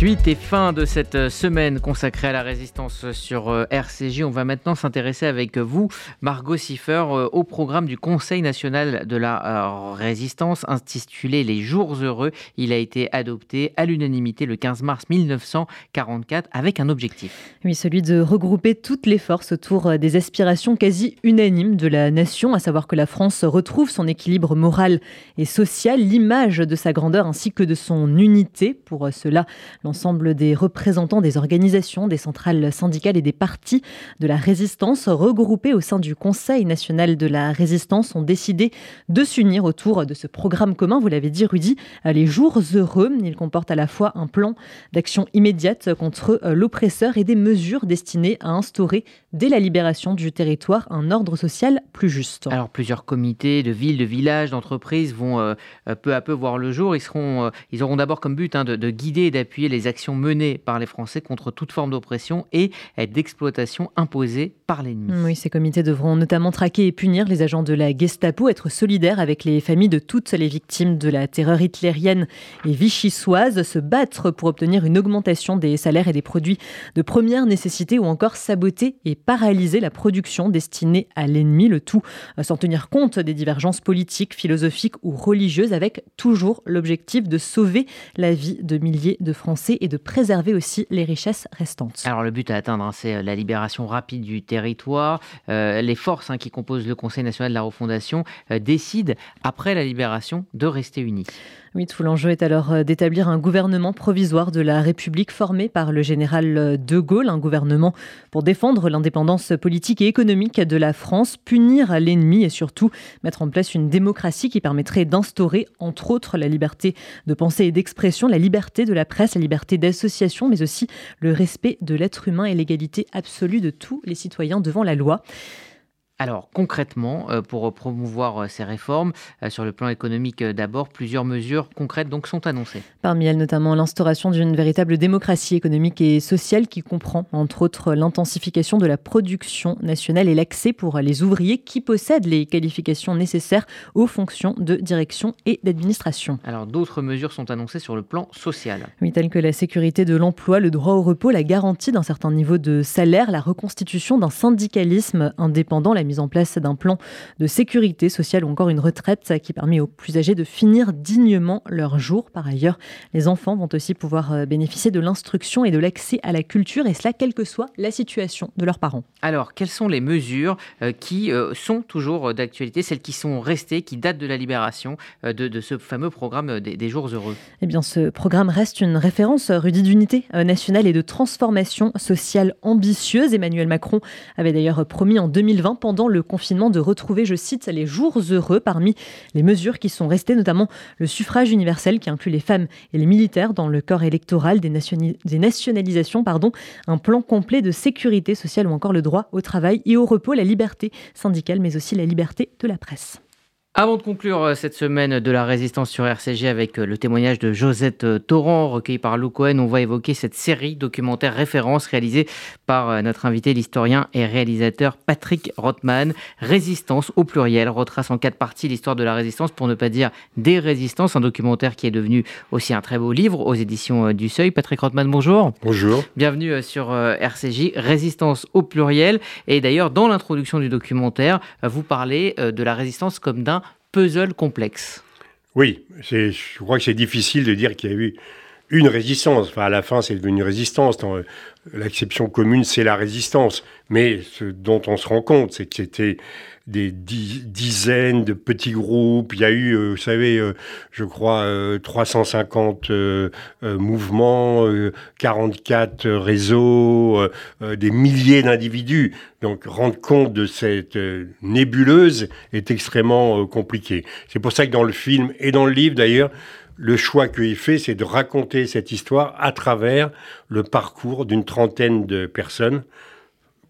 Suite et fin de cette euh, semaine consacrée à la résistance sur euh, RCJ. On va maintenant s'intéresser avec vous, Margot Siffer, euh, au programme du Conseil national de la résistance intitulé Les Jours heureux. Il a été adopté à l'unanimité le 15 mars 1944 avec un objectif. Oui, celui de regrouper toutes les forces autour des aspirations quasi unanimes de la nation, à savoir que la France retrouve son équilibre moral et social, l'image de sa grandeur ainsi que de son unité. Pour cela, L'ensemble des représentants des organisations, des centrales syndicales et des partis de la résistance regroupés au sein du Conseil national de la résistance ont décidé de s'unir autour de ce programme commun, vous l'avez dit Rudy, les jours heureux. Il comporte à la fois un plan d'action immédiate contre l'oppresseur et des mesures destinées à instaurer dès la libération du territoire un ordre social plus juste. Alors plusieurs comités de villes, de villages, d'entreprises vont euh, peu à peu voir le jour. Ils, seront, euh, ils auront d'abord comme but hein, de, guider et d'appuyer les actions menées par les Français contre toute forme d'oppression et d'exploitation imposée par l'ennemi. Oui, ces comités devront notamment traquer et punir les agents de la Gestapo, être solidaires avec les familles de toutes les victimes de la terreur hitlérienne et vichysoise, se battre pour obtenir une augmentation des salaires et des produits de première nécessité ou encore saboter et paralyser la production destinée à l'ennemi, le tout sans tenir compte des divergences politiques, philosophiques ou religieuses, avec toujours l'objectif de sauver la vie de milliers de Français et de préserver aussi les richesses restantes. Alors le but à atteindre, hein, c'est euh, la libération rapide du territoire. Euh, les forces hein, qui composent le Conseil national de la refondation décident, après la libération, de rester unis. Oui, tout l'enjeu est alors euh, d'établir un gouvernement provisoire de la République formé par le général euh, de Gaulle, un gouvernement pour défendre l'indépendance politique et économique de la France, punir l'ennemi et surtout mettre en place une démocratie qui permettrait d'instaurer, entre autres, la liberté de pensée et d'expression, la liberté de la presse, la liberté d'association, mais aussi le respect de l'être humain et l'égalité absolue de tous les citoyens devant la loi. Alors concrètement, euh, pour promouvoir euh, ces réformes, euh, sur le plan économique d'abord, plusieurs mesures concrètes donc sont annoncées. Parmi elles notamment l'instauration d'une véritable démocratie économique et sociale qui comprend entre autres l'intensification de la production nationale et l'accès pour les ouvriers qui possèdent les qualifications nécessaires aux fonctions de direction et d'administration. Alors d'autres mesures sont annoncées sur le plan social. Oui, telles que la sécurité de l'emploi, le droit au repos, la garantie d'un certain niveau de salaire, la reconstitution d'un syndicalisme indépendant, la mise en place d'un plan de sécurité sociale ou encore une retraite qui permet aux plus âgés de finir dignement leur jour. Par ailleurs, les enfants vont aussi pouvoir euh, bénéficier de l'instruction et de l'accès à la culture, et cela quelle que soit la situation de leurs parents. Alors, quelles sont les mesures euh, qui euh, sont toujours d'actualité, celles qui sont restées, qui datent de la libération de, ce fameux programme des, Jours Heureux? Eh bien, ce programme reste une référence, Rudy, d'unité nationale et de transformation sociale ambitieuse. Emmanuel Macron avait d'ailleurs promis en 2020, pendant le confinement de retrouver, je cite, les jours heureux parmi les mesures qui sont restées, notamment le suffrage universel qui inclut les femmes et les militaires dans le corps électoral, des, des nationalisations, pardon, un plan complet de sécurité sociale ou encore le droit au travail et au repos, la liberté syndicale, mais aussi la liberté de la presse. Avant de conclure euh, cette semaine de la résistance sur RCG avec euh, le témoignage de Josette euh, Torrent recueilli par Lou Cohen, on va évoquer cette série documentaire référence réalisée par notre invité, l'historien et réalisateur Patrick Rothman. Résistance au pluriel retrace en quatre parties l'histoire de la résistance, pour ne pas dire des résistances, un documentaire qui est devenu aussi un très beau livre aux éditions du Seuil. Patrick Rothman, bonjour. Bonjour. Bienvenue sur RCJ, Résistance au pluriel. Et d'ailleurs, dans l'introduction du documentaire, vous parlez de la résistance comme d'un puzzle complexe. Oui, je crois que c'est difficile de dire qu'il y a eu une résistance. Enfin, à la fin, c'est devenu une résistance. L'acception commune, c'est la résistance. Mais ce dont on se rend compte, c'est que c'était des dizaines de petits groupes. Il y a eu, euh, vous savez, euh, je crois, 350 euh, mouvements, 44 réseaux, des milliers d'individus. Donc, rendre compte de cette nébuleuse est extrêmement compliqué. C'est pour ça que dans le film et dans le livre, d'ailleurs, le choix j'ai fait, c'est de raconter cette histoire à travers le parcours d'une trentaine de personnes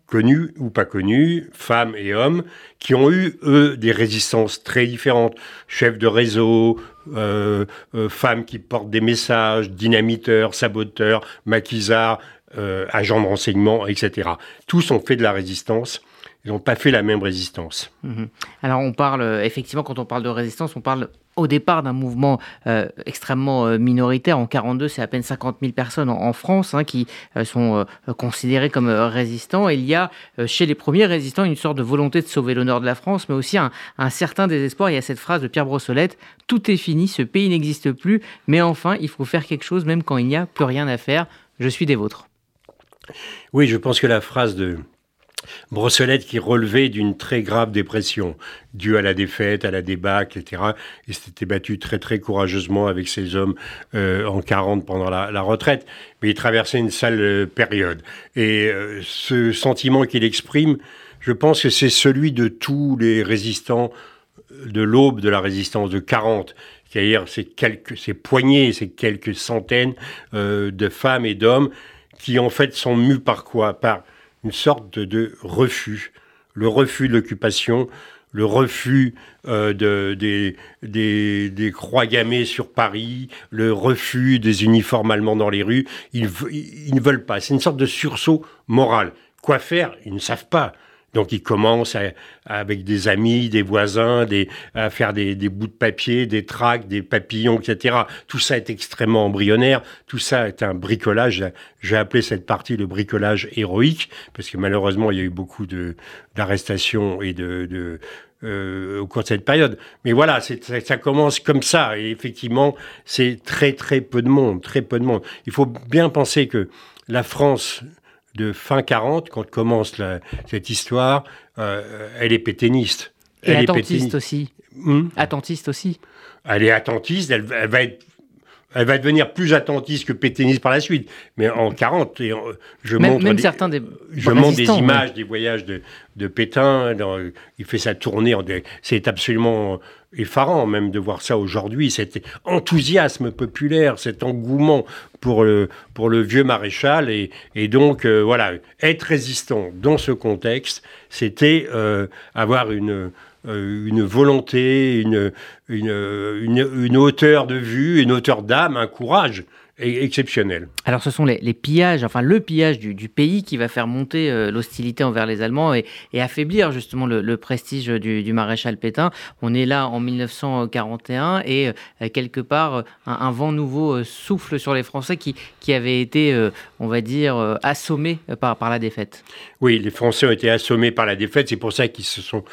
connus ou pas connus, femmes et hommes, qui ont eu, eux, des résistances très différentes. Chefs de réseau, euh, euh, femmes qui portent des messages, dynamiteurs, saboteurs, maquisards, euh, agents de renseignement, etc. Tous ont fait de la résistance. Ils n'ont pas fait la même résistance. Mhm. Alors on parle, effectivement, quand on parle de résistance, on parle au départ d'un mouvement euh, extrêmement euh, minoritaire. En 42, c'est à peine 50 000 personnes en, France hein, qui euh, sont considérées comme résistants. il y a chez les premiers résistants une sorte de volonté de sauver l'honneur de la France, mais aussi un, un, certain désespoir. Il y a cette phrase de Pierre Brossolette Tout est fini, ce pays n'existe plus, mais enfin, il faut faire quelque chose même quand il n'y a plus rien à faire. Je suis des vôtres. Oui, je pense que la phrase de Brossolette qui relevait d'une très grave dépression due à la défaite, à la débâcle, etc. Il s'était battu très très courageusement avec ses hommes euh, en 40 pendant la, retraite, mais il traversait une sale euh, période. Et euh, ce sentiment qu'il exprime, je pense que c'est celui de tous les résistants de l'aube de la résistance de 40, c'est-à-dire ces quelques, ces poignées, ces quelques centaines de femmes et d'hommes qui en fait sont mus par quoi? Par une sorte de, refus, le refus de l'occupation, le refus euh, de, des, croix gammées sur Paris, le refus des uniformes allemands dans les rues. Ils ne veulent pas. C'est une sorte de sursaut moral. Quoi faire? Ils ne savent pas. Donc il commence avec des amis, des voisins, à faire des, bouts de papier, des tracts, des papillons, etc. Tout ça est extrêmement embryonnaire. Tout ça est un bricolage. J'ai appelé cette partie le bricolage héroïque parce que malheureusement il y a eu beaucoup d'arrestations et de, euh, au cours de cette période. Mais voilà, ça, ça, commence comme ça. Et effectivement, c'est très très peu de monde, très peu de monde. Il faut bien penser que la France de fin 40, quand commence cette histoire, euh, elle est pétainiste. Et elle attentiste aussi. Hmm? Attentiste aussi. Elle est attentiste, elle, va être elle va devenir plus attentiste que pétainiste par la suite. Mais en 40, et je montre même des, certains des je montre des images des voyages de, de Pétain. il fait sa tournée. C'est absolument effarant même de voir ça aujourd'hui, cet enthousiasme populaire, cet engouement pour le, pour le vieux maréchal. Et, donc, euh, voilà, être résistant dans ce contexte, c'était euh, avoir une, euh, une volonté, une, une, une, hauteur de vue, une hauteur d'âme, un courage exceptionnel. Alors ce sont les, pillages, enfin le pillage du, pays qui va faire monter euh, l'hostilité envers les Allemands et, affaiblir justement le, prestige du, maréchal Pétain. On est là en 1941 et euh, quelque part un, vent nouveau euh, souffle sur les Français qui, qui avaient été, on va dire, assommés par, par la défaite. Oui, les Français ont été assommés par la défaite, c'est pour ça qu'ils se sont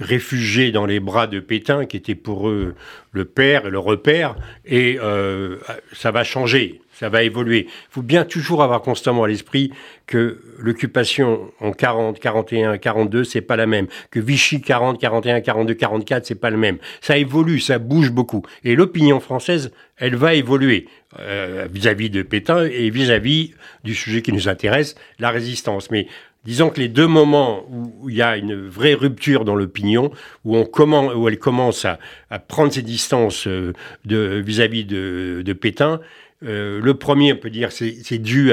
réfugiés dans les bras de Pétain, qui était pour eux le père et le repère, et euh, ça va changer, ça va évoluer. Il faut bien toujours avoir constamment à l'esprit que l'occupation en 40, 41, 42, c'est pas la même. Que Vichy 40, 41, 42, 44, c'est pas le même. Ça évolue, ça bouge beaucoup. Et l'opinion française, elle va évoluer euh, vis-à-vis de Pétain et vis-à-vis -vis du sujet qui nous intéresse, la résistance. Mais Disons que les deux moments où il y a une vraie rupture dans l'opinion, où, où elle commence à, prendre ses distances euh, vis-à-vis de, Pétain, euh, le premier, on peut dire, c'est dû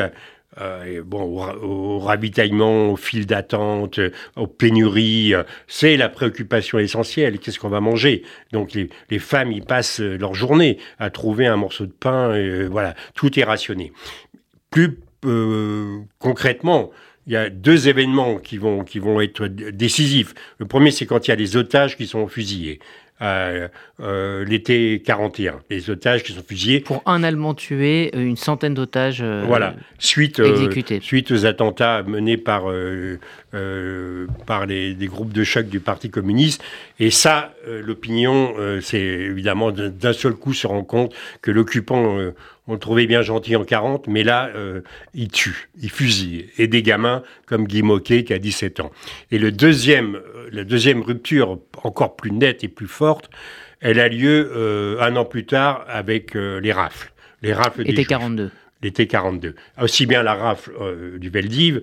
au, ravitaillement, au fil d'attente, aux pénuries. C'est la préoccupation essentielle. Qu'est-ce qu'on va manger? Donc les, femmes, y passent leur journée à trouver un morceau de pain. Voilà, tout est rationné. Plus euh, concrètement, il y a deux événements qui vont, être décisifs. Le premier, c'est quand il y a des otages qui sont fusillés. Euh, euh, l'été 41, les otages qui sont fusillés. Pour un Allemand tué, une centaine d'otages voilà. suite, exécutés. suite aux attentats menés par, par les, groupes de choc du Parti communiste. Et ça, l'opinion, c'est évidemment d'un seul coup se rend compte que l'occupant on le trouvait bien gentil en 40, mais là, euh, il tue, il fusille. Et des gamins comme Guy Moquet qui a 17 ans. Et le deuxième, euh, la deuxième rupture, encore plus nette et plus forte, elle a lieu euh, un an plus tard avec les rafles. Les rafles L'été 42. L'été 42. Aussi bien la rafle du Veldiv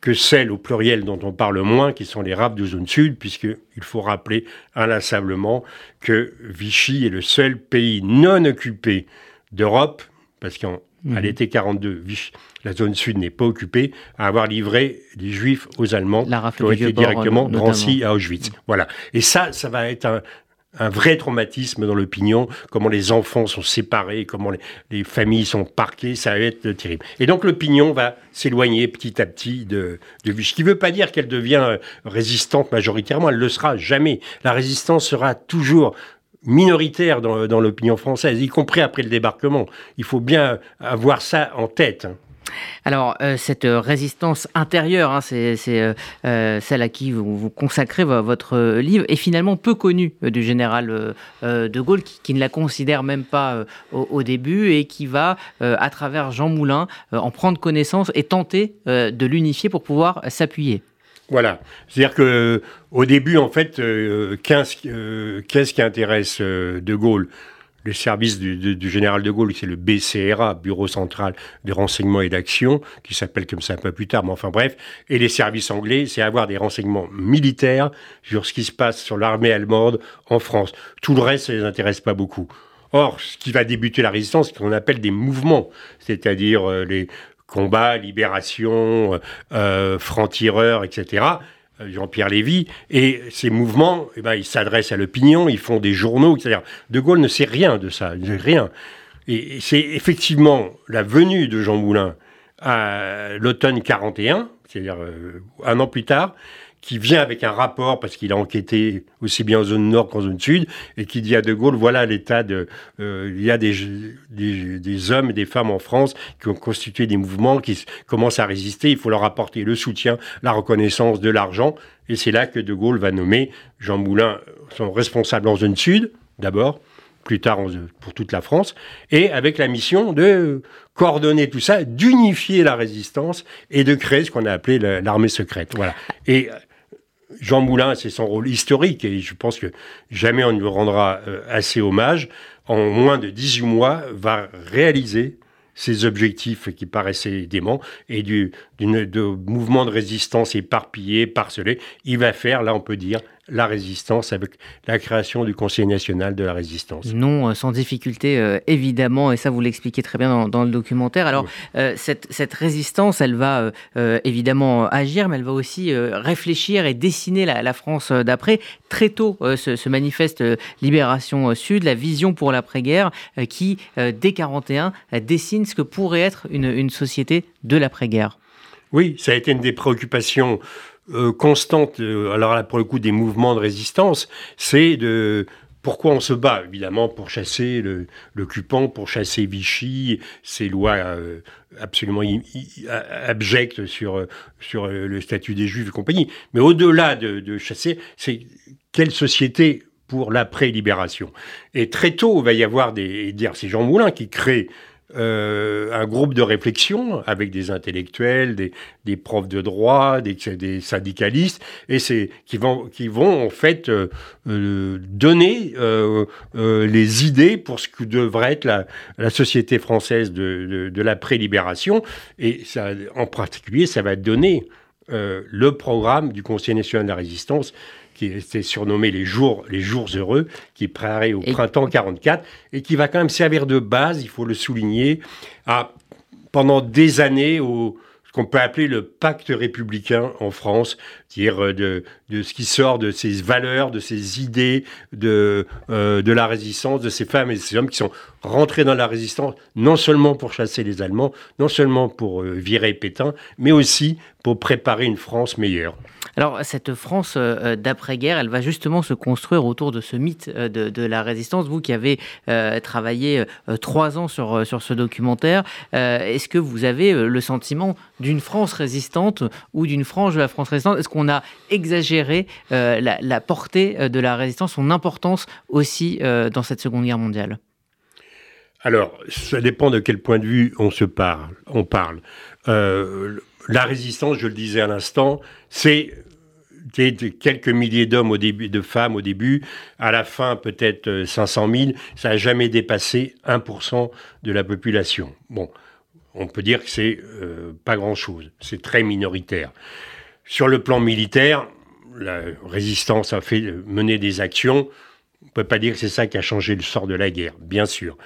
que celle au pluriel dont on parle moins, qui sont les rafles de zone sud, puisqu'il faut rappeler inlassablement que Vichy est le seul pays non occupé d'Europe parce mhm. l'été 42, la zone sud n'est pas occupée, à avoir livré les Juifs aux Allemands, la qui ont été directement Drancy à Auschwitz. Voilà. Et ça, ça va être un, vrai traumatisme dans l'opinion, comment les enfants sont séparés, comment les, familles sont parquées, ça va être terrible. Et donc l'opinion va s'éloigner petit à petit de, de Vichy. Ce qui ne veut pas dire qu'elle devient euh, résistante majoritairement, elle ne le sera jamais. La résistance sera toujours minoritaire dans, l'opinion française, y compris après le débarquement. Il faut bien avoir ça en tête. Alors, euh, cette résistance intérieure, hein, c'est euh, euh, celle à qui vous, consacrez votre livre, est finalement peu connue du général de Gaulle, qui, ne la considère même pas au, début et qui va, à travers Jean Moulin, en prendre connaissance et tenter de l'unifier pour pouvoir s'appuyer. Voilà. C'est-à-dire que au début, en fait, qu'est-ce qui intéresse De Gaulle? Le service du, général de Gaulle, c'est le BCRA, Bureau central de renseignement et d'action, qui s'appelle comme ça un peu plus tard, mais enfin bref, et les services anglais, c'est avoir des renseignements militaires sur ce qui se passe sur l'armée allemande en France. Tout le reste, ça les intéresse pas beaucoup. Or, ce qui va débuter la résistance, c'est ce qu'on appelle des mouvements, c'est-à-dire euh, les combats, libération, euh, euh francs-tireurs, etc. Euh, Jean-Pierre Lévy, et ces mouvements, eh ben, ils s'adressent à l'opinion, ils font des journaux, etc. De Gaulle ne sait rien de ça, rien. Et c'est effectivement la venue de Jean Moulin à l'automne 41, c'est-à-dire un an plus tard, qui vient avec un rapport, parce qu'il a enquêté aussi bien en zone nord qu'en zone sud, et qui dit à De Gaulle, voilà l'état de... Euh, il y a des, hommes et des femmes en France qui ont constitué des mouvements, qui commencent à résister, il faut leur apporter le soutien, la reconnaissance, de l'argent, et c'est là que De Gaulle va nommer Jean Moulin son responsable en zone sud, d'abord, plus tard pour toute la France, et avec la mission de coordonner tout ça, d'unifier la résistance et de créer ce qu'on a appelé l'armée secrète. Voilà. Et Jean Moulin, c'est son rôle historique et je pense que jamais on ne lui rendra euh, assez hommage. En moins de 18 mois, va réaliser ses objectifs qui paraissaient déments et du, de mouvement de résistance éparpillé, parcelé. Il va faire, là on peut dire, la résistance avec la création du Conseil national de la résistance. Non, euh, sans difficulté, euh, évidemment, et ça vous l'expliquez très bien dans, le documentaire. Alors, euh, cette, cette, résistance, elle va évidemment agir, mais elle va aussi réfléchir et dessiner la, France d'après. Très tôt ce, manifeste Libération Sud, la vision pour l'après-guerre, qui, dès 41, dessine ce que pourrait être une, une société de l'après-guerre. Oui, ça a été une des préoccupations euh, constante, euh, alors là pour le coup des mouvements de résistance, c'est de pourquoi on se bat Évidemment pour chasser l'occupant, pour chasser Vichy, ces lois euh, absolument abjectes sur, sur le statut des Juifs et compagnie. Mais au-delà de, de chasser, c'est quelle société pour l'après-libération Et très tôt, il va y avoir des... C'est Jean Moulin qui crée euh, un groupe de réflexion avec des intellectuels, des, profs de droit, des, syndicalistes, et c'est qui vont qui vont en fait euh, euh donner les idées pour ce que devrait être la, la société française de, de, de l'après-libération, et en particulier, ça va donner le programme du Conseil national de la résistance qui était surnommé les jours, les jours heureux, qui paraît au printemps 44 et qui va quand même servir de base, il faut le souligner, à, pendant des années au, ce qu'on peut appeler le pacte républicain en France, dire euh, de, de, ce qui sort de ces valeurs, de ces idées, de, euh, de la résistance, de ces femmes et de ces hommes qui sont rentrés dans la résistance, non seulement pour chasser les Allemands, non seulement pour euh, virer Pétain, mais aussi pour préparer une France meilleure. Alors, cette France euh, euh, d'après-guerre, elle va justement se construire autour de ce mythe de, la résistance. Vous qui avez travaillé trois ans sur, sur ce documentaire, est-ce que vous avez le sentiment d'une France résistante ou d'une frange de la France résistante? Est-ce qu'on a exagéré la, portée de la résistance, son importance aussi dans cette Seconde Guerre mondiale? Alors, ça dépend de quel point de vue on se parle. On parle. la résistance, je le disais à l'instant, c'est quelques milliers d'hommes au début, de femmes au début, à la fin peut-être 500 euh, 000, ça n'a jamais dépassé 1% de la population. Bon, on peut dire que c'est euh, pas grand-chose, c'est très minoritaire. Sur le plan militaire, la résistance a fait euh, mener des actions. On ne peut pas dire que c'est ça qui a changé le sort de la guerre, bien sûr.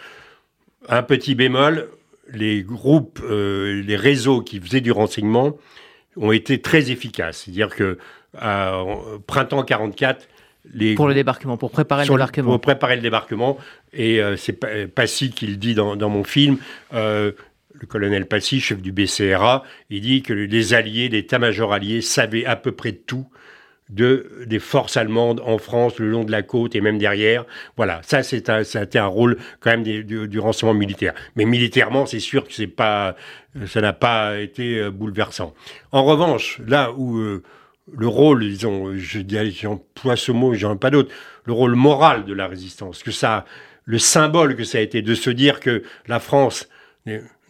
Un petit bémol, les groupes, les réseaux qui faisaient du renseignement ont été très efficaces. C'est-à-dire que printemps 44, les, pour le débarquement, pour préparer le débarquement. Pour préparer le débarquement. Et euh, c'est Passy qui le dit dans, mon film. Euh, le colonel Passy, chef du BCRA, il dit que les alliés, l'état-major allié, savaient à peu près tout de, des forces allemandes en France, le long de la côte et même derrière. Voilà, ça, c'est un, été un rôle quand même du, renseignement militaire. Mais militairement, c'est sûr que pas, ça n'a pas été euh, bouleversant. En revanche, là où euh, le rôle, disons, je j'emploie ce mot, j'en ai pas d'autre, le rôle moral de la résistance, que ça, le symbole que ça a été de se dire que la France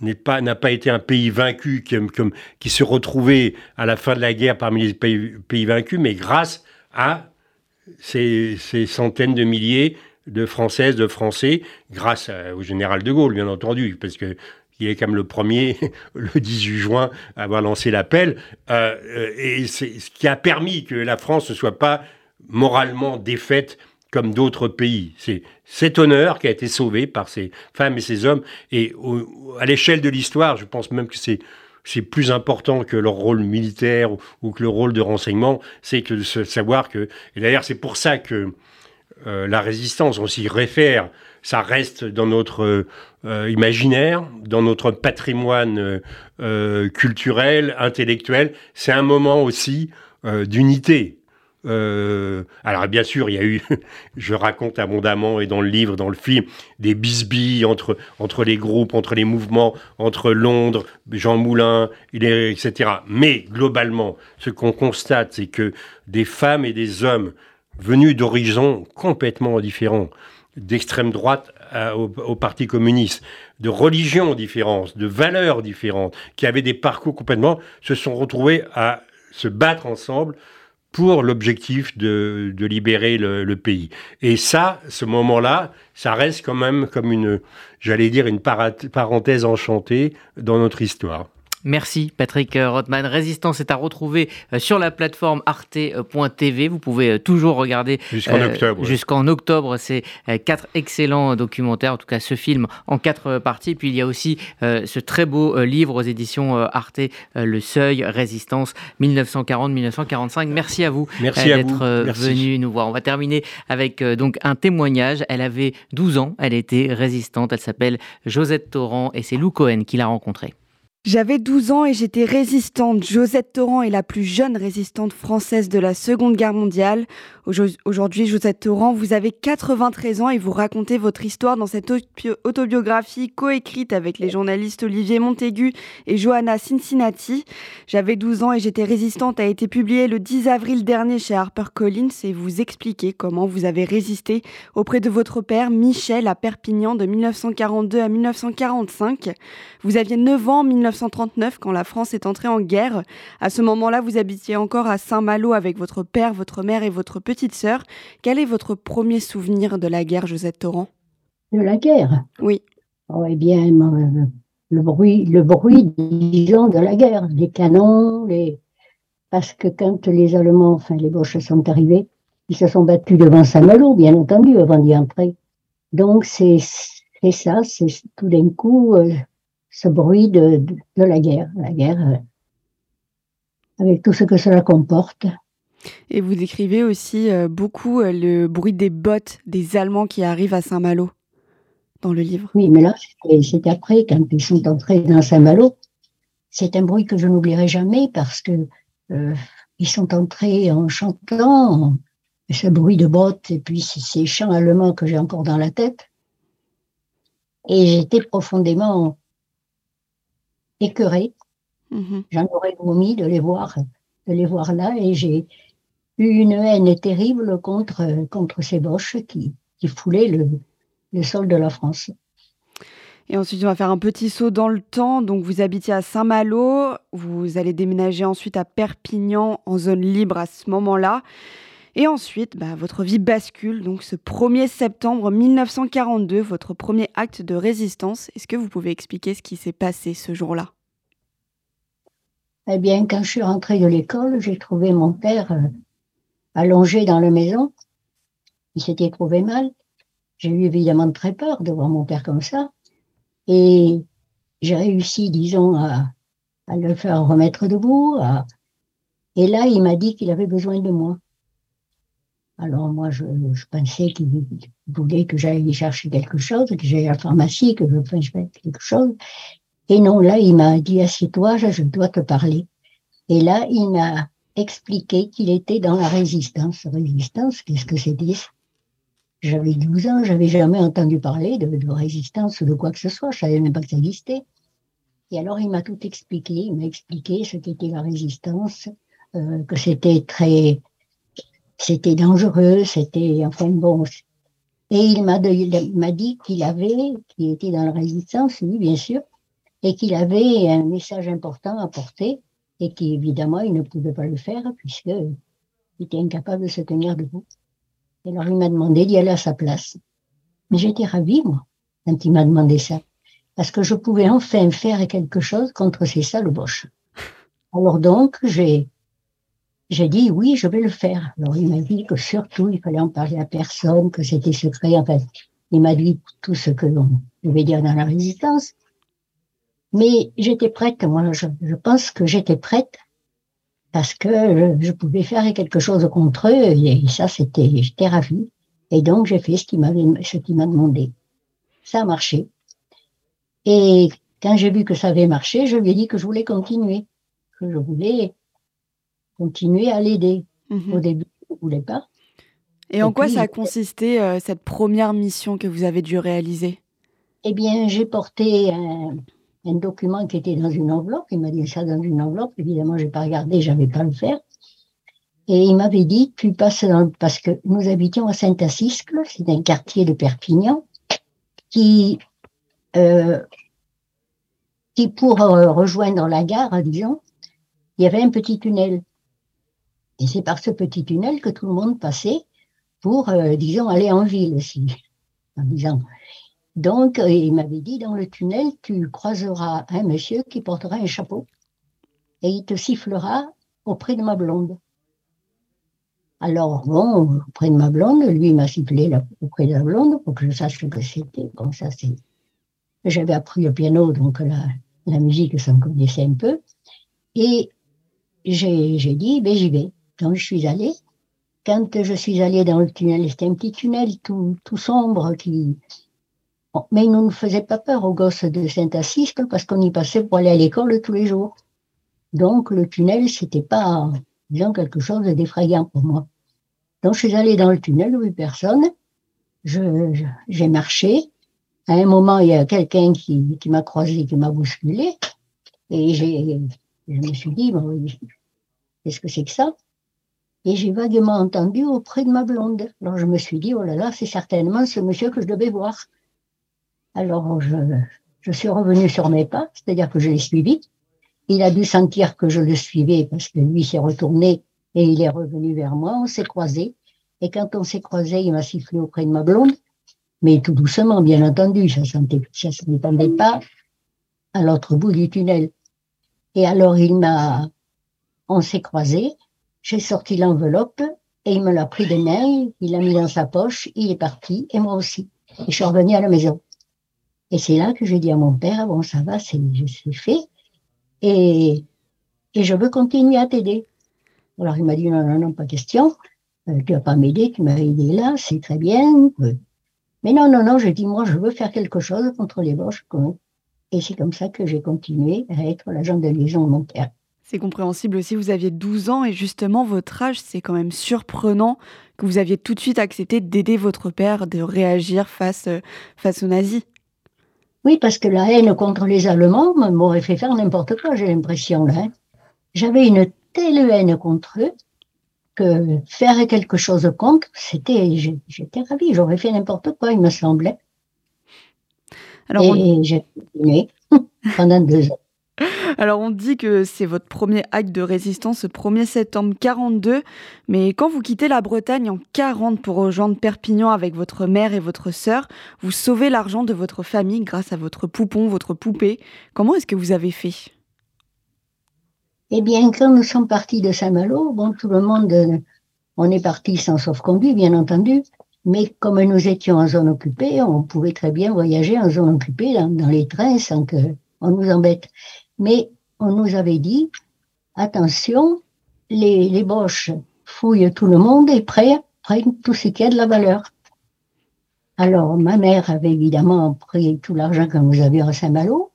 n'est pas n'a pas été un pays vaincu qui, comme, se retrouvait à la fin de la guerre parmi les pays, vaincus, mais grâce à ces, centaines de milliers de Françaises, de Français, grâce au général de Gaulle, bien entendu, parce que il est même le premier, le 18 juin, à avoir lancé l'appel, euh, euh, et c'est ce qui a permis que la France ne soit pas moralement défaite comme d'autres pays. C'est cet honneur qui a été sauvé par ces femmes et ces hommes. Et à l'échelle de l'histoire, je pense même que c'est plus important que leur rôle militaire ou, que le rôle de renseignement, c'est que de savoir que, et d'ailleurs c'est pour ça que euh, la résistance, on s'y réfère, ça reste dans notre euh, imaginaire, dans notre patrimoine euh, culturel, intellectuel, c'est un moment aussi d'unité. Euh, alors bien sûr, il y a eu, je raconte abondamment et dans le livre, dans le film, des bisbilles entre, entre les groupes, entre les mouvements, entre Londres, Jean Moulin, etc. Mais globalement, ce qu'on constate, c'est que des femmes et des hommes venus d'horizons complètement différents, d'extrême droite au, au, Parti communiste, de religions différentes, de valeurs différentes, qui avaient des parcours complètement, se sont retrouvés à se battre ensemble pour l'objectif de, libérer le, pays. Et ça, ce moment-là, ça reste quand même comme une, j'allais dire, une parenthèse enchantée dans notre histoire. Merci Patrick euh, Rothman. Résistance est à retrouver euh, sur la plateforme arte.tv. Vous pouvez euh, toujours regarder jusqu'en octobre. Jusqu'en octobre, ces quatre excellents documentaires, en tout cas ce film en quatre parties. Puis il y a aussi ce très beau livre aux éditions Arte, Le Seuil, Résistance 1940-1945. Merci à vous d'être venu nous voir. On va terminer avec donc un témoignage. Elle avait 12 ans, elle était résistante. Elle s'appelle Josette Torrent et c'est Lou Cohen qui l'a rencontrée. J'avais 12 ans et j'étais résistante. Josette Torrent est la plus jeune résistante française de la Seconde Guerre mondiale. Aujourd'hui, Josette Torrent, vous avez 93 ans et vous racontez votre histoire dans cette autobiographie coécrite avec les journalistes Olivier Montaigu et Johanna Cincinnati. J'avais 12 ans et j'étais résistante a été publiée le 10 avril dernier chez HarperCollins et vous expliquez comment vous avez résisté auprès de votre père Michel à Perpignan de 1942 à 1945. Vous aviez 9 ans en 1939 quand la France est entrée en guerre. À ce moment-là, vous habitiez encore à Saint-Malo avec votre père, votre mère et votre petite sœur. Quel est votre premier souvenir de la guerre, Josette Torrent? De la guerre? Oui. Oh, eh bien, euh, le bruit, le bruit, disons, de la guerre, les canons, les... parce que quand les Allemands, enfin les Boches sont arrivés, ils se sont battus devant Saint-Malo, bien entendu, avant d'y entrer. Donc c'est ça, c'est tout d'un coup, euh, ce bruit de, de, la guerre, la guerre euh, avec tout ce que cela comporte. Et vous décrivez aussi euh, beaucoup euh, le bruit des bottes des Allemands qui arrivent à Saint-Malo dans le livre. Oui, mais là, c'est après, quand ils sont entrés dans Saint-Malo. C'est un bruit que je n'oublierai jamais parce que ils sont entrés en chantant, ce bruit de bottes et puis ces chants allemands que j'ai encore dans la tête. Et j'étais profondément écœurée. Mm-hmm. J'en aurais vomi de les voir, de les voir là, et j'ai eu une haine terrible contre, contre ces boches qui, qui foulaient le, le sol de la France. Et ensuite, on va faire un petit saut dans le temps. Donc, vous habitiez à Saint-Malo, vous allez déménager ensuite à Perpignan en zone libre à ce moment-là. Et ensuite, bah, votre vie bascule. Donc, ce 1er septembre 1942, votre premier acte de résistance. Est-ce que vous pouvez expliquer ce qui s'est passé ce jour-là? Eh bien, quand je suis rentrée de l'école, j'ai trouvé mon père euh, allongé dans la maison. Il s'était trouvé mal. J'ai eu évidemment très peur de voir mon père comme ça. Et j'ai réussi, disons, à, à, le faire remettre debout. Et là, il m'a dit qu'il avait besoin de moi. Alors moi, je, je pensais qu'il voulait que j'aille chercher quelque chose, que j'aille à la pharmacie, que je fasse quelque chose. Et non, là, il m'a dit, assieds-toi, je dois te parler. Et là, il m'a, expliqué qu'il était dans la résistance. Résistance, qu'est-ce que c'était J'avais 12 ans, j'avais jamais entendu parler de, de, résistance ou de quoi que ce soit, je savais même pas que ça existait. Et alors il m'a tout expliqué, il m'a expliqué ce qu'était la résistance, euh, que c'était très, c'était dangereux, c'était, enfin bon. Et il m'a dit qu'il avait, qu'il était dans la résistance, oui bien sûr, et qu'il avait un message important à porter et qu'évidemment, il ne pouvait pas le faire puisqu'il était incapable de se tenir debout. Et alors, il m'a demandé d'y aller à sa place. Mais j'étais ravie, moi, quand il m'a demandé ça, parce que je pouvais enfin faire quelque chose contre ces sales boches. Alors donc, j'ai j'ai dit oui, je vais le faire. Alors il m'a dit que surtout, il fallait en parler à personne, que c'était secret. En fait, il m'a dit tout ce que l'on devait dire dans la résistance. Mais j'étais prête, moi, je, pense que j'étais prête parce que je, pouvais faire quelque chose contre eux et ça, c'était, j'étais ravie. Et donc, j'ai fait ce qu'il m'avait, ce qu'il m'a demandé. Ça a marché. Et quand j'ai vu que ça avait marché, je lui ai dit que je voulais continuer, que je voulais continuer à l'aider. Mhm. Au début, je ne voulais pas. Et, en quoi ça a consisté, euh, cette première mission que vous avez dû réaliser? Eh bien, j'ai porté un, un document qui était dans une enveloppe. Il m'a dit ça dans une enveloppe. Évidemment, j'ai pas regardé, j'avais pas le faire. Et il m'avait dit, tu passes dans, parce que nous habitions à Saint-Assiscle, c'est un quartier de Perpignan, qui, euh, qui pour euh, rejoindre la gare, disons, il y avait un petit tunnel. Et c'est par ce petit tunnel que tout le monde passait pour, euh, disons, aller en ville aussi. En disant, donc, euh, il m'avait dit, dans le tunnel, tu croiseras un monsieur qui portera un chapeau et il te sifflera auprès de ma blonde. Alors, bon, auprès de ma blonde, lui m'a sifflé auprès de la blonde pour que je sache ce que c'était. Bon, ça, c'est. J'avais appris le piano, donc la, la musique, ça me connaissait un peu. Et j'ai dit, ben j'y vais. Donc, je suis allée. Quand je suis allée dans le tunnel, c'était un petit tunnel tout, tout sombre qui, mais il ne nous faisait pas peur aux gosses de Saint-Assiste parce qu'on y passait pour aller à l'école tous les jours. Donc le tunnel, c'était pas, disons, quelque chose d'effrayant pour moi. Donc je suis allée dans le tunnel, vu personne. Je, j'ai marché. À un moment, il y a quelqu'un qui, qui m'a croisé, qui m'a bousculé. Et j'ai, je me suis dit, bon, qu'est-ce que c'est que ça? Et j'ai vaguement entendu auprès de ma blonde. Alors je me suis dit, oh là là, c'est certainement ce monsieur que je devais voir. Alors, je, je suis revenue sur mes pas, c'est-à-dire que je l'ai suivi. Il a dû sentir que je le suivais parce que lui s'est retourné et il est revenu vers moi. On s'est croisés. Et quand on s'est croisés, il m'a sifflé auprès de ma blonde, mais tout doucement, bien entendu. Ça ne m'entendait pas à l'autre bout du tunnel. Et alors, il m'a, on s'est croisés. J'ai sorti l'enveloppe et il me l'a pris des mains. Il l'a mis dans sa poche. Il est parti et moi aussi. Et je suis revenue à la maison. Et c'est là que j'ai dit à mon père, bon, ça va, c'est, fait. Et, et je veux continuer à t'aider. Alors il m'a dit, non, non, non, pas question. Euh, tu vas pas m'aider, tu m'as aidé là, c'est très bien. Mais non, non, non, je dis, moi, je veux faire quelque chose contre les boches. Et c'est comme ça que j'ai continué à être l'agent de liaison de mon père. C'est compréhensible aussi, vous aviez 12 ans et justement votre âge, c'est quand même surprenant que vous aviez tout de suite accepté d'aider votre père, de réagir face, euh, face aux nazis. Oui, parce que la haine contre les Allemands m'aurait fait faire n'importe quoi, j'ai l'impression. Là. Hein. J'avais une telle haine contre eux que faire quelque chose contre, c'était, j'étais ravie, j'aurais fait n'importe quoi, il me semblait. Alors Et j'ai continué pendant deux ans. Alors on dit que c'est votre premier acte de résistance le 1er septembre 42, mais quand vous quittez la Bretagne en 40 pour rejoindre Perpignan avec votre mère et votre sœur, vous sauvez l'argent de votre famille grâce à votre poupon, votre poupée. Comment est-ce que vous avez fait? Eh bien, quand nous sommes partis de Saint-Malo, bon, tout le monde, on est parti sans sauf-conduit, bien entendu. Mais comme nous étions en zone occupée, on pouvait très bien voyager en zone occupée dans, dans les trains sans que on nous embête mais on nous avait dit, attention, les, les Boches fouillent tout le monde et prennent, prennent tout ce qui a de la valeur. Alors, ma mère avait évidemment pris tout l'argent que nous avions à Saint-Malo.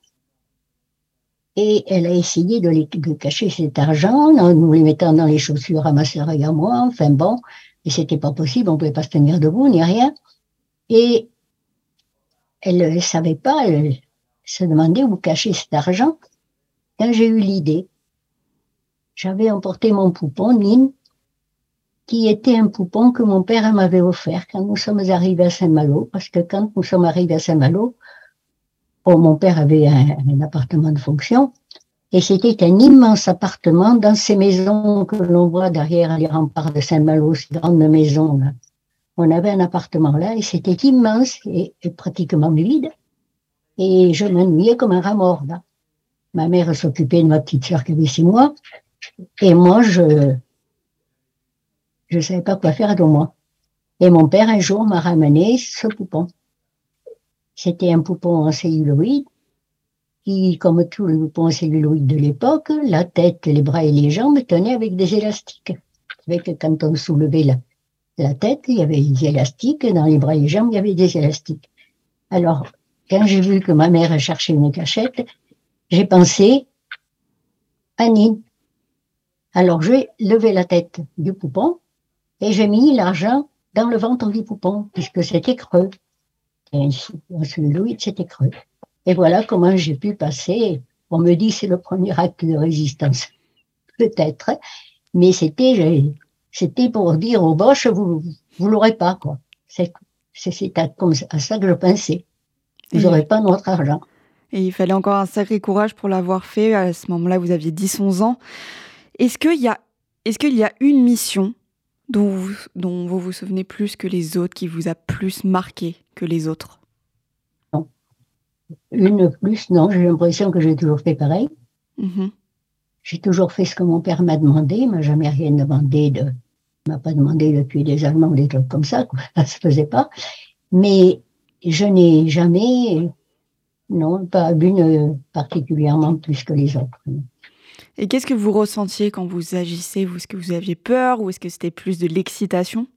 Et elle a essayé de, les, de cacher cet argent en nous les mettant dans les chaussures à ma sœur et à moi. Enfin bon, et c'était pas possible, on pouvait pas se tenir debout ni rien. Et elle ne savait pas, elle se demandait où cacher cet argent. Quand j'ai eu l'idée, j'avais emporté mon poupon, Nîmes, qui était un poupon que mon père m'avait offert quand nous sommes arrivés à Saint-Malo, parce que quand nous sommes arrivés à Saint-Malo, mon père avait un, appartement de fonction, et c'était un immense appartement dans ces maisons que l'on voit derrière les remparts de Saint-Malo, ces grandes maisons. Là. On avait un appartement là, et c'était immense et, pratiquement vide, et je m'ennuyais comme un rat mort là. Ma mère s'occupait de ma petite sœur qui avait six mois, et moi, je, je savais pas quoi faire de moi. Et mon père, un jour, m'a ramené ce poupon. C'était un poupon en celluloïde, qui, comme tous les poupons en celluloïde de l'époque, la tête, les bras et les jambes tenaient avec des élastiques. Avec, quand on soulevait la, la tête, il y avait des élastiques, dans les bras et les jambes, il y avait des élastiques. Alors, quand j'ai vu que ma mère cherchait une cachette, j'ai pensé à Nine. Alors, j'ai levé la tête du poupon, et j'ai mis l'argent dans le ventre du poupon, puisque c'était creux. Et celui c'était creux. Et voilà comment j'ai pu passer. On me dit c'est le premier acte de résistance. Peut-être. Mais c'était, c'était pour dire aux Boches, vous, vous l'aurez pas, quoi. C'est, c'est, comme à ça que je pensais. Vous n'aurez pas notre argent. Et il fallait encore un sacré courage pour l'avoir fait. À ce moment-là, vous aviez 10-11 ans. Est-ce qu'il y a, qu'il y a une mission dont vous, dont vous vous souvenez plus que les autres, qui vous a plus marqué que les autres? Non. Une plus, non. J'ai l'impression que j'ai toujours fait pareil. Mm-hmm. J'ai toujours fait ce que mon père m'a demandé. Il m'a jamais rien demandé de. m'a pas demandé de tuer des Allemands ou des trucs comme ça. Quoi. Ça se faisait pas. Mais je n'ai jamais, non, pas une particulièrement plus que les autres. Et qu'est-ce que vous ressentiez quand vous agissez? Est-ce que vous aviez peur? Ou est-ce que c'était plus de l'excitation?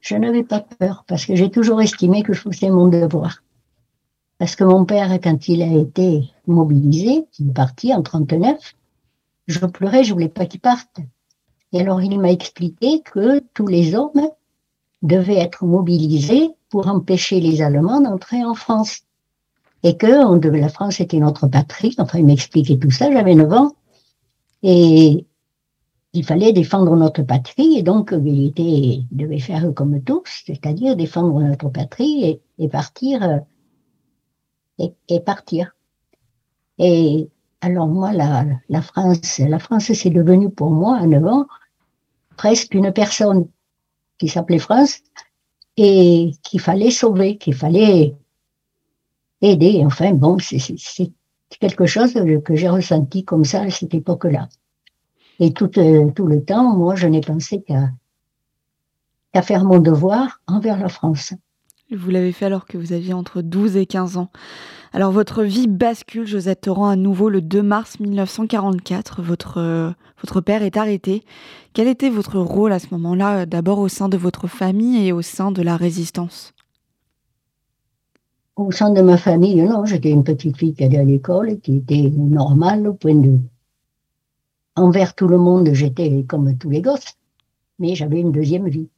Je n'avais pas peur parce que j'ai toujours estimé que je faisais mon devoir. Parce que mon père, quand il a été mobilisé, il est parti en 39, je pleurais, je voulais pas qu'il parte. Et alors il m'a expliqué que tous les hommes devaient être mobilisés pour empêcher les Allemands d'entrer en France. Et que la France était notre patrie. Enfin, il m'expliquait tout ça, j'avais 9 ans. Et il fallait défendre notre patrie, et donc il, était, devait faire comme tous, c'est-à-dire défendre notre patrie et, partir, euh, et, partir. Et alors moi, la France, la France, c'est devenu pour moi à 9 ans presque une personne qui s'appelait France et qu'il fallait sauver, qu'il fallait aider. Enfin bon, c'est quelque chose que j'ai ressenti comme ça à cette époque-là. Et tout, euh, le temps, moi, je n'ai pensé qu'à faire mon devoir envers la France. Vous l'avez fait alors que vous aviez entre 12 et 15 ans. Alors votre vie bascule, Josette Torrent, à nouveau le 2 mars 1944. Votre, euh, votre père est arrêté. Quel était votre rôle à ce moment-là, euh, d'abord au sein de votre famille et au sein de la résistance? Au sein de ma famille, non, j'étais une petite fille qui allait à l'école, qui était normale au point de Envers tout le monde, j'étais comme tous les gosses, mais j'avais une deuxième vie.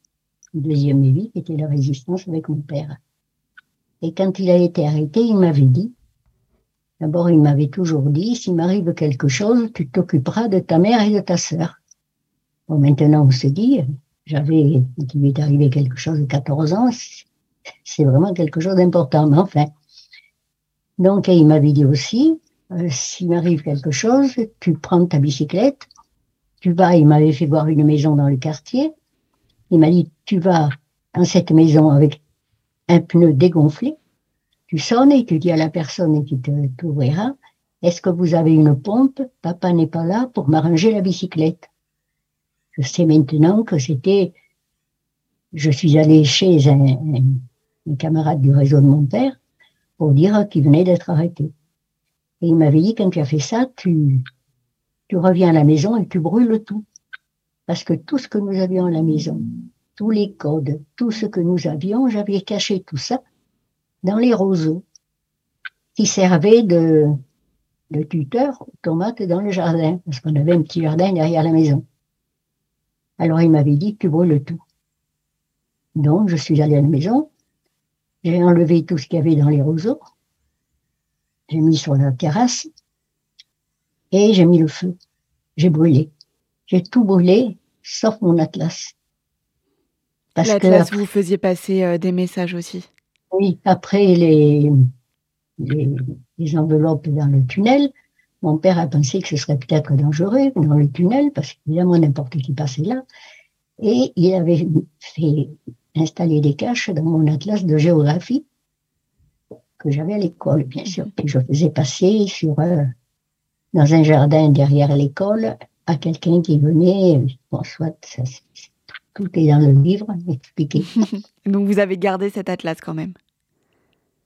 Une deuxième vie qui était la résistance avec mon père. Et quand il a été arrêté, il m'avait dit, d'abord il m'avait toujours dit, s'il m'arrive quelque chose, tu t'occuperas de ta mère et de ta sœur. Bon, maintenant on se dit, j'avais, il m'est arrivé quelque chose de 14 ans, c'est vraiment quelque chose d'important, mais enfin. Donc, il m'avait dit aussi, euh, s'il m'arrive quelque chose, tu prends ta bicyclette, tu vas, il m'avait fait voir une maison dans le quartier, il m'a dit, tu vas dans cette maison avec un pneu dégonflé, tu sonnes et tu dis à la personne qui t'ouvrira, est-ce que vous avez une pompe? Papa n'est pas là pour m'arranger la bicyclette. Je sais maintenant que c'était, je suis allé chez un camarade du réseau de mon père pour dire qu'il venait d'être arrêté. Et il m'avait dit, quand tu as fait ça, tu, tu reviens à la maison et tu brûles tout. Parce que tout ce que nous avions à la maison, tous les codes, tout ce que nous avions, j'avais caché tout ça dans les roseaux qui servaient de, de tuteur aux tomates dans le jardin, parce qu'on avait un petit jardin derrière la maison. Alors il m'avait dit, tu brûles tout. Donc je suis allée à la maison, j'ai enlevé tout ce qu'il y avait dans les roseaux, j'ai mis sur la terrasse et j'ai mis le feu. J'ai brûlé. J'ai tout brûlé, sauf mon atlas. L'atlas, vous faisiez passer euh, des messages aussi. Oui, après les, les, enveloppes dans le tunnel, mon père a pensé que ce serait peut-être dangereux dans le tunnel, parce qu'évidemment, n'importe qui passait là. Et il avait fait installer des caches dans mon atlas de géographie que j'avais à l'école, bien sûr, que je faisais passer sur euh, dans un jardin derrière l'école à quelqu'un qui venait. Bon, soit tout est dans le livre expliqué. Donc vous avez gardé cet atlas quand même?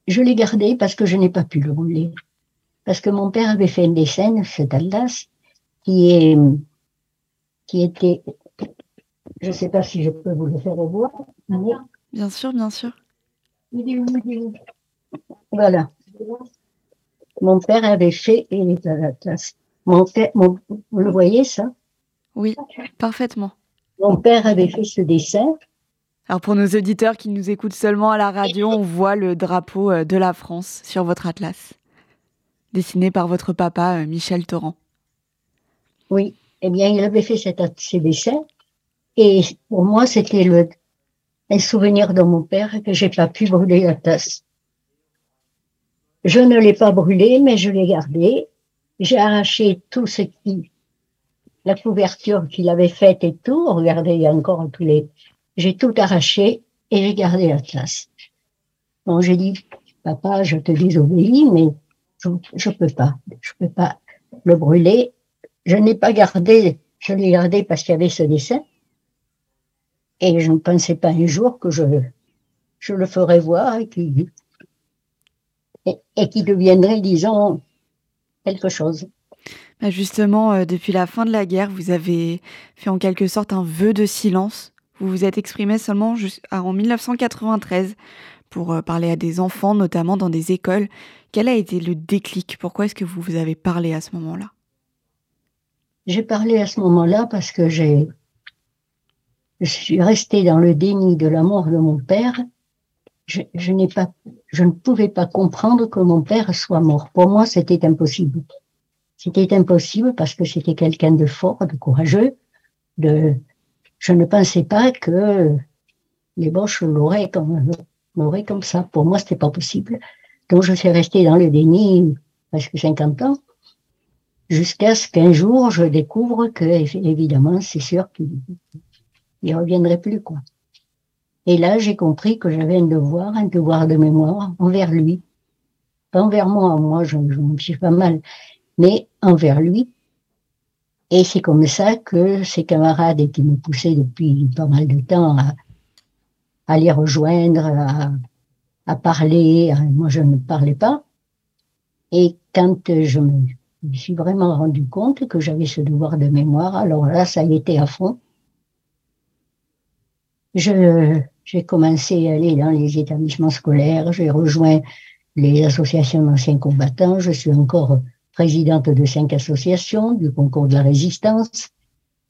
Je l'ai gardé parce que je n'ai pas pu le rouler. Parce que mon père avait fait un dessin, cet atlas, qui est, qui était, je ne sais pas si je peux vous le faire revoir. Bien sûr, bien sûr. Voilà. Mon père avait fait les atlas. Mon père, vous le voyez ça? Oui, parfaitement. Mon père avait fait ce dessin alors pour nos auditeurs qui nous écoutent seulement à la radio, on voit le drapeau euh, de la France sur votre atlas, dessiné par votre papa euh, Michel Torrent. Oui, eh bien il avait fait cet, ces dessins et pour moi c'était le un souvenir de mon père que j'ai pas pu brûler la tasse. Je ne l'ai pas brûlé, mais je l'ai gardé. J'ai arraché tout ce qui, la couverture qu'il avait faite et tout. Regardez, il y a encore tous les, j'ai tout arraché et j'ai gardé l'atlas. Bon, j'ai dit, papa, je te désobéis, mais je, je peux pas, je peux pas le brûler. Je n'ai pas gardé, je l'ai gardé parce qu'il y avait ce dessin. Et je ne pensais pas un jour que je, je le ferais voir et qu'il, et, deviendrait, disons, quelque chose. Bah, justement, euh, depuis la fin de la guerre, vous avez fait en quelque sorte un vœu de silence vous vous êtes exprimé seulement en 1993 pour euh, parler à des enfants, notamment dans des écoles. Quel a été le déclic? Pourquoi est-ce que vous vous avez parlé à ce moment-là? J'ai parlé à ce moment-là parce que j'ai, je suis restée dans le déni de la mort de mon père. Je, je n'ai pas, je ne pouvais pas comprendre que mon père soit mort. Pour moi, c'était impossible. C'était impossible parce que c'était quelqu'un de fort, de courageux, de, je ne pensais pas que les Boches l'auraient comme, l'auraient comme ça. Pour moi, c'était pas possible. Donc, je suis restée dans le déni presque 50 ans, jusqu'à ce qu'un jour, je découvre que, évidemment, c'est sûr qu'il ne reviendrait plus, quoi. Et là, j'ai compris que j'avais un devoir, un devoir de mémoire envers lui. Pas envers moi, moi, je, je me suis pas mal, mais envers lui, et c'est comme ça que ces camarades qui me poussaient depuis pas mal de temps à, les rejoindre, à, parler, moi je ne parlais pas. Et quand je me, suis vraiment rendu compte que j'avais ce devoir de mémoire, alors là, ça y était à fond. Je, j'ai commencé à aller dans les établissements scolaires, j'ai rejoint les associations d'anciens combattants, je suis encore présidente de cinq associations du concours de la résistance.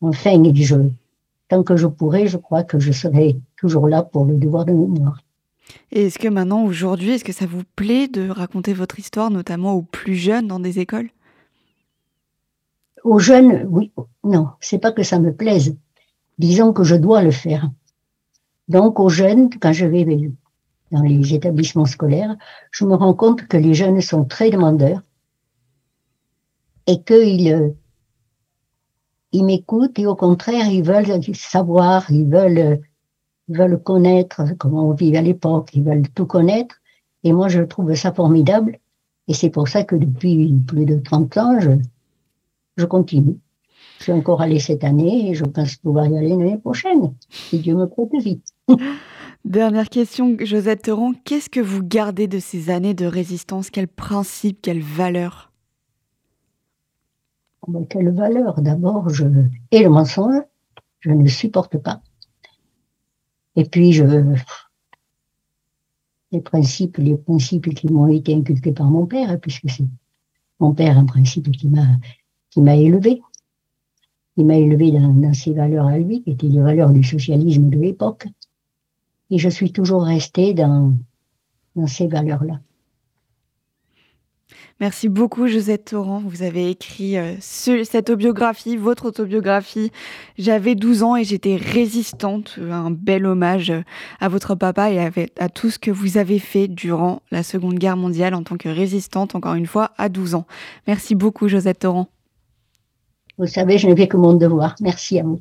Enfin, je, tant que je pourrai, je crois que je serai toujours là pour le devoir de mémoire. Et est-ce que maintenant, aujourd'hui, est-ce que ça vous plaît de raconter votre histoire, notamment aux plus jeunes dans des écoles? Aux jeunes, oui. Non, c'est pas que ça me plaise. Disons que je dois le faire. Donc, aux jeunes, quand je vais dans les établissements scolaires, je me rends compte que les jeunes sont très demandeurs et qu'ils euh, ils m'écoutent et au contraire, ils veulent savoir, ils veulent, veulent connaître comment on vivait à l'époque, ils veulent tout connaître. Et moi, je trouve ça formidable. Et c'est pour ça que depuis plus de 30 ans, je, je continue. Je suis encore allée cette année et je pense pouvoir y aller l'année prochaine, si Dieu me prête vite. Dernière question, Josette Teron, qu'est-ce que vous gardez de ces années de résistance? Quels principes, quelles valeurs quelle valeur? D'abord, je et le mensonge, je ne supporte pas. Et puis je les principes, les principes qui m'ont été inculqués par mon père, puisque c'est mon père, en principe, qui m'a qui m'a élevé. Il m'a élevé dans, ses valeurs à lui, qui étaient les valeurs du socialisme de l'époque. Et je suis toujours restée dans, dans ces valeurs-là. Merci beaucoup, Josette Torrent. Vous avez écrit euh, cette autobiographie, votre autobiographie. J'avais 12 ans et j'étais résistante. Un bel hommage euh, à votre papa et à, tout ce que vous avez fait durant la Seconde Guerre mondiale en tant que résistante, encore une fois, à 12 ans. Merci beaucoup, Josette Torrent. Vous savez, je ne fais que mon devoir. Merci à vous.